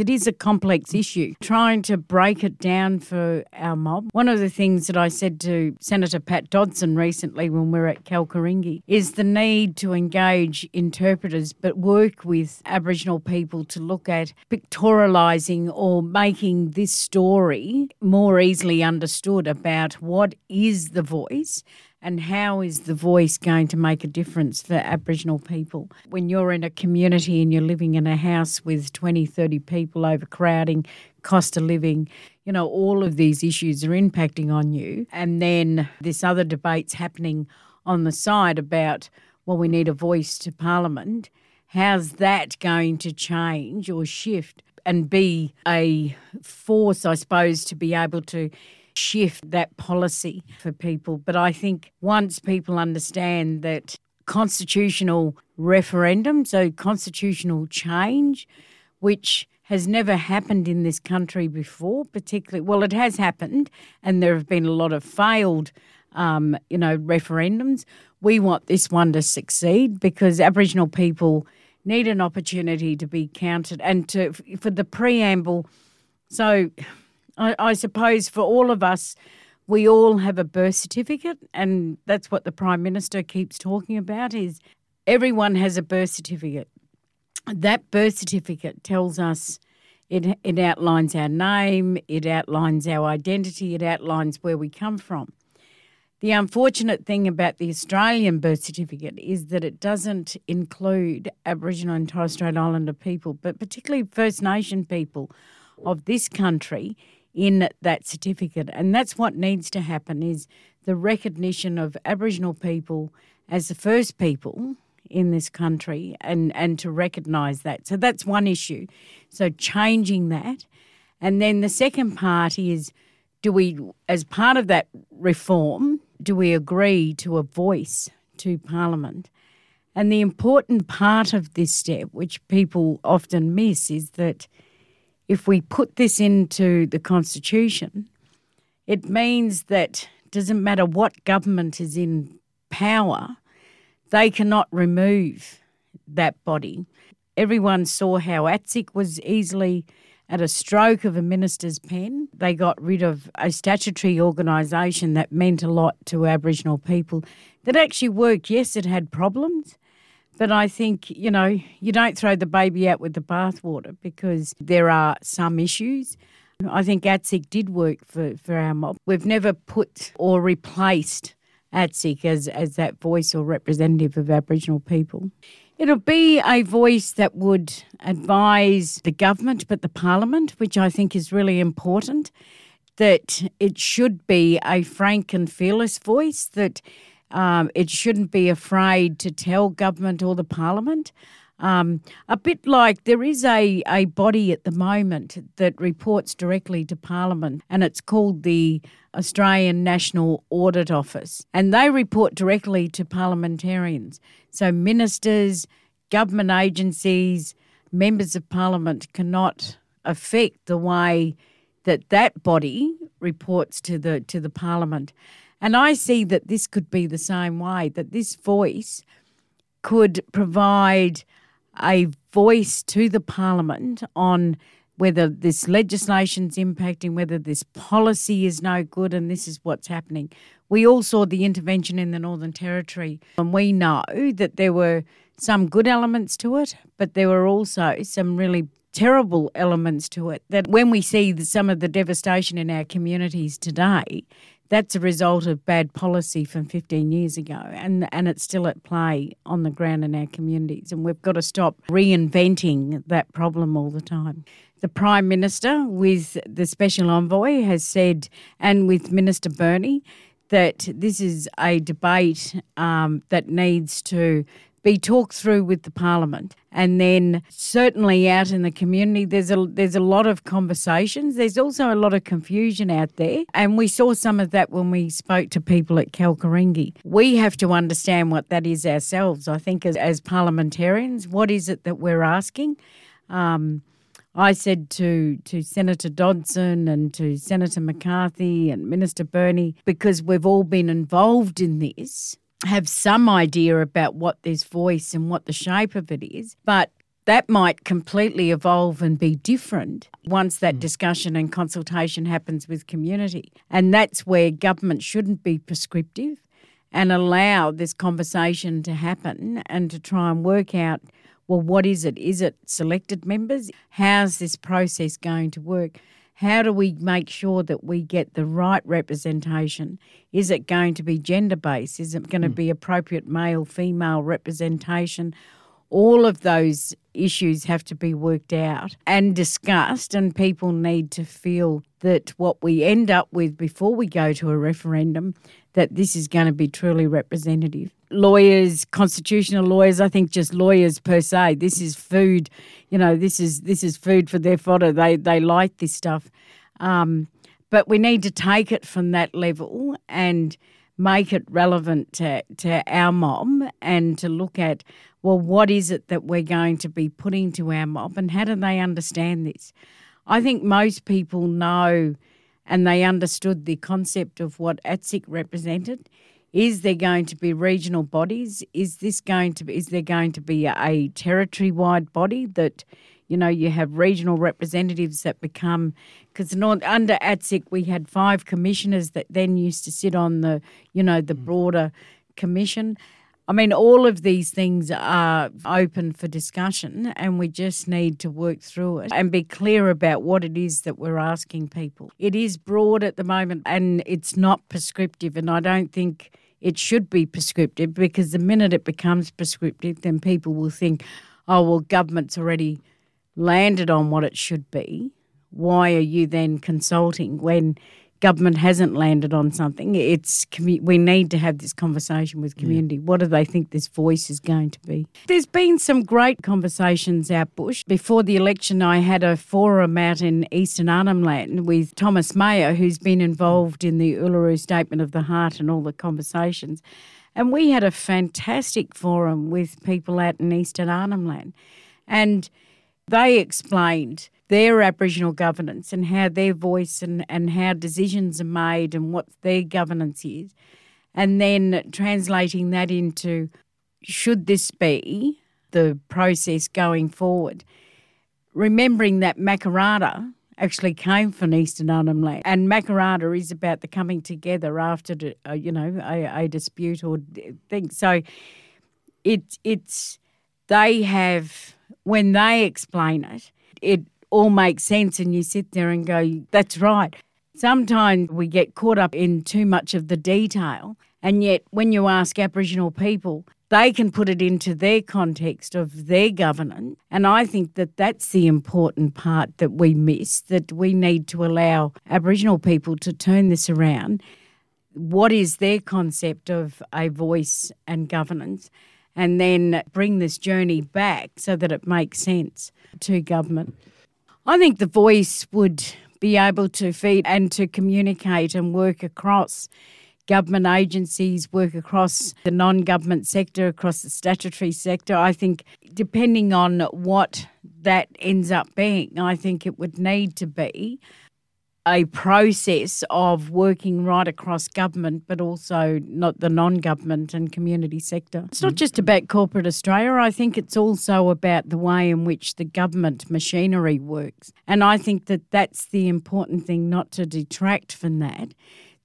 It is a complex issue, trying to break it down for our mob. One of the things that I said to Senator Pat Dodson recently when we were at Kalkaringi is the need to engage interpreters but work with Aboriginal people to look at pictorialising or making this story more easily understood about what is the voice and how is the voice going to make a difference for Aboriginal people? When you're in a community and you're living in a house with 20, 30 people, overcrowding, cost of living, you know, all of these issues are impacting on you. And then this other debate's happening on the side about, well, we need a voice to Parliament. How's that going to change or shift and be a force, I suppose, to be able to shift that policy for people. But I think once people understand that constitutional referendum, so constitutional change, which has never happened in this country before, particularly, well, it has happened, and there have been a lot of failed, um, you know, referendums. We want this one to succeed because Aboriginal people need an opportunity to be counted and to for the preamble. So I, I suppose for all of us, we all have a birth certificate, and that's what the Prime Minister keeps talking about is everyone has a birth certificate. That birth certificate tells us it, it outlines our name, it outlines our identity, it outlines where we come from. The unfortunate thing about the Australian birth certificate is that it doesn't include Aboriginal and Torres Strait Islander people, but particularly First Nation people of this country in that certificate. And that's what needs to happen is the recognition of Aboriginal people as the first people in this country and, and to recognise that. So that's one issue. So changing that. And then the second part is do we, as part of that reform, do we agree to a voice to Parliament? And the important part of this step, which people often miss, is that if we put this into the Constitution, it means that doesn't matter what government is in power, they cannot remove that body. Everyone saw how ATSIC was easily at a stroke of a minister's pen. They got rid of a statutory organisation that meant a lot to Aboriginal people that actually worked. Yes, it had problems, but I think, you know, you don't throw the baby out with the bathwater because there are some issues. I think ATSIC did work for, for our mob. We've never put or replaced ATSIC as, as that voice or representative of Aboriginal people. It'll be a voice that would advise the government, but the parliament, which I think is really important, that it should be a frank and fearless voice, that um, it shouldn't be afraid to tell government or the parliament. Um, a bit like there is a, a body at the moment that reports directly to Parliament, and it's called the Australian National Audit Office. And they report directly to parliamentarians. So, ministers, government agencies, members of Parliament cannot affect the way that that body reports to the to the Parliament. And I see that this could be the same way, that this voice could provide a voice to the Parliament on whether this legislation's impacting, whether this policy is no good, and this is what's happening. We all saw the intervention in the Northern Territory, and we know that there were some good elements to it, but there were also some really terrible elements to it. That when we see some of the devastation in our communities today, that's a result of bad policy from 15 years ago, and, and it's still at play on the ground in our communities. And we've got to stop reinventing that problem all the time. The Prime Minister, with the Special Envoy, has said, and with Minister Burney, that this is a debate um, that needs to be talked through with the parliament and then certainly out in the community. There's a there's a lot of conversations. There's also a lot of confusion out there. And we saw some of that when we spoke to people at Kalkaringi. We have to understand what that is ourselves. I think as, as parliamentarians what is it that we're asking? Um, I said to, to Senator Dodson and to Senator McCarthy and Minister Burney, because we've all been involved in this, have some idea about what this voice and what the shape of it is. But that might completely evolve and be different once that mm. discussion and consultation happens with community. And that's where government shouldn't be prescriptive and allow this conversation to happen and to try and work out well, what is it? Is it selected members? How's this process going to work? How do we make sure that we get the right representation? Is it going to be gender based? Is it going to hmm. be appropriate male female representation? All of those issues have to be worked out and discussed, and people need to feel that what we end up with before we go to a referendum that this is going to be truly representative. Lawyers, constitutional lawyers, I think just lawyers per se. This is food, you know. This is this is food for their fodder. They they like this stuff, um, but we need to take it from that level and make it relevant to, to our mob and to look at well, what is it that we're going to be putting to our mob and how do they understand this? I think most people know and they understood the concept of what ATSIC represented. Is there going to be regional bodies? Is this going to be, is there going to be a territory wide body that, you know, you have regional representatives that become because under ATSIC we had five commissioners that then used to sit on the, you know, the mm. broader commission. I mean, all of these things are open for discussion, and we just need to work through it and be clear about what it is that we're asking people. It is broad at the moment and it's not prescriptive, and I don't think it should be prescriptive because the minute it becomes prescriptive, then people will think, oh, well, government's already landed on what it should be. Why are you then consulting when government hasn't landed on something. It's we need to have this conversation with community. Yeah. What do they think this voice is going to be? There's been some great conversations out bush. Before the election, I had a forum out in Eastern Arnhem Land with Thomas Mayo, who's been involved in the Uluru Statement of the Heart and all the conversations. And we had a fantastic forum with people out in Eastern Arnhem Land. And they explained their Aboriginal governance and how their voice and, and how decisions are made and what their governance is, and then translating that into should this be the process going forward? Remembering that Makarrata actually came from Eastern Arnhem Land, and Makarrata is about the coming together after, uh, you know, a, a dispute or thing. So it's it's they have when they explain it, it all makes sense and you sit there and go, that's right. Sometimes we get caught up in too much of the detail, and yet when you ask Aboriginal people, they can put it into their context of their governance. And I think that that's the important part that we miss, that we need to allow Aboriginal people to turn this around. What is their concept of a voice and governance? And then bring this journey back so that it makes sense to government. I think the voice would be able to feed and to communicate and work across government agencies, work across the non government sector, across the statutory sector. I think, depending on what that ends up being, I think it would need to be a process of working right across government, but also not the non-government and community sector. It's not just about corporate Australia. I think it's also about the way in which the government machinery works, and I think that that's the important thing, not to detract from that.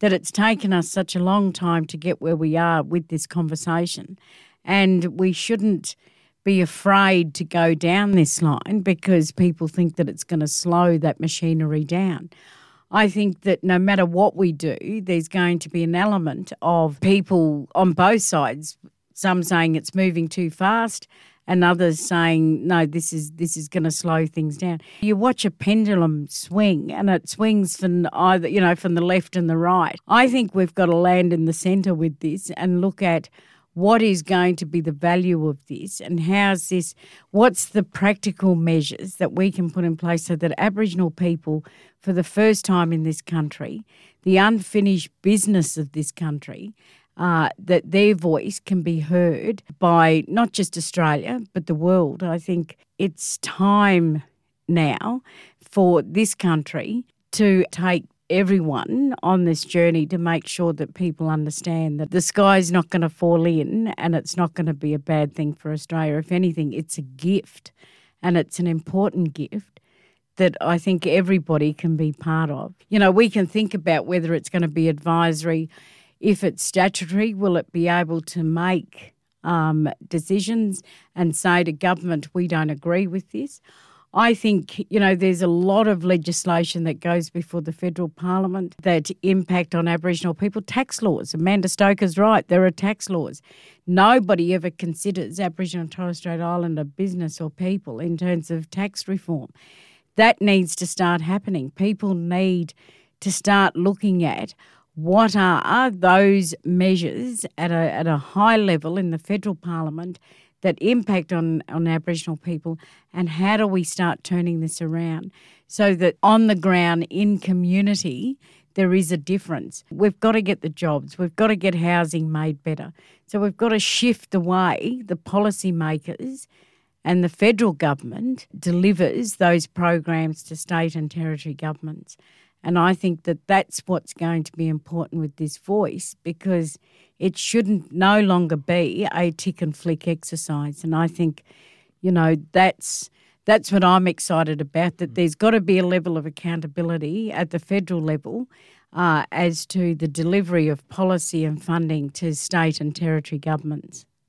That it's taken us such a long time to get where we are with this conversation, and we shouldn't be afraid to go down this line because people think that it's going to slow that machinery down. I think that no matter what we do, there's going to be an element of people on both sides, some saying it's moving too fast and others saying no this is this is going to slow things down. You watch a pendulum swing and it swings from either you know from the left and the right. I think we've got to land in the center with this and look at what is going to be the value of this and how's this what's the practical measures that we can put in place so that aboriginal people for the first time in this country the unfinished business of this country uh, that their voice can be heard by not just Australia but the world. I think it's time now for this country to take everyone on this journey to make sure that people understand that the sky's not going to fall in and it's not going to be a bad thing for Australia. If anything, it's a gift. and it's an important gift that I think everybody can be part of. You know, we can think about whether it's going to be advisory. If it's statutory, will it be able to make um, decisions and say to government, we don't agree with this? I think, you know, there's a lot of legislation that goes before the federal parliament that impact on Aboriginal people. Tax laws. Amanda Stoker's right. There are tax laws. Nobody ever considers Aboriginal and Torres Strait Islander business or people in terms of tax reform. That needs to start happening. People need to start looking at what are, are those measures at a, at a high level in the federal parliament that impact on, on Aboriginal people, and how do we start turning this around so that on the ground in community there is a difference. We've got to get the jobs, we've got to get housing made better. So we've got to shift the way the policymakers and the federal government delivers those programs to state and territory governments. And I think that that's what's going to be important with this voice because it shouldn't no longer be a tick and flick exercise. And I think, you know, that's that's what I'm excited about. That there's got to be a level of accountability at the federal level uh, as to the delivery of policy and funding to state and territory governments.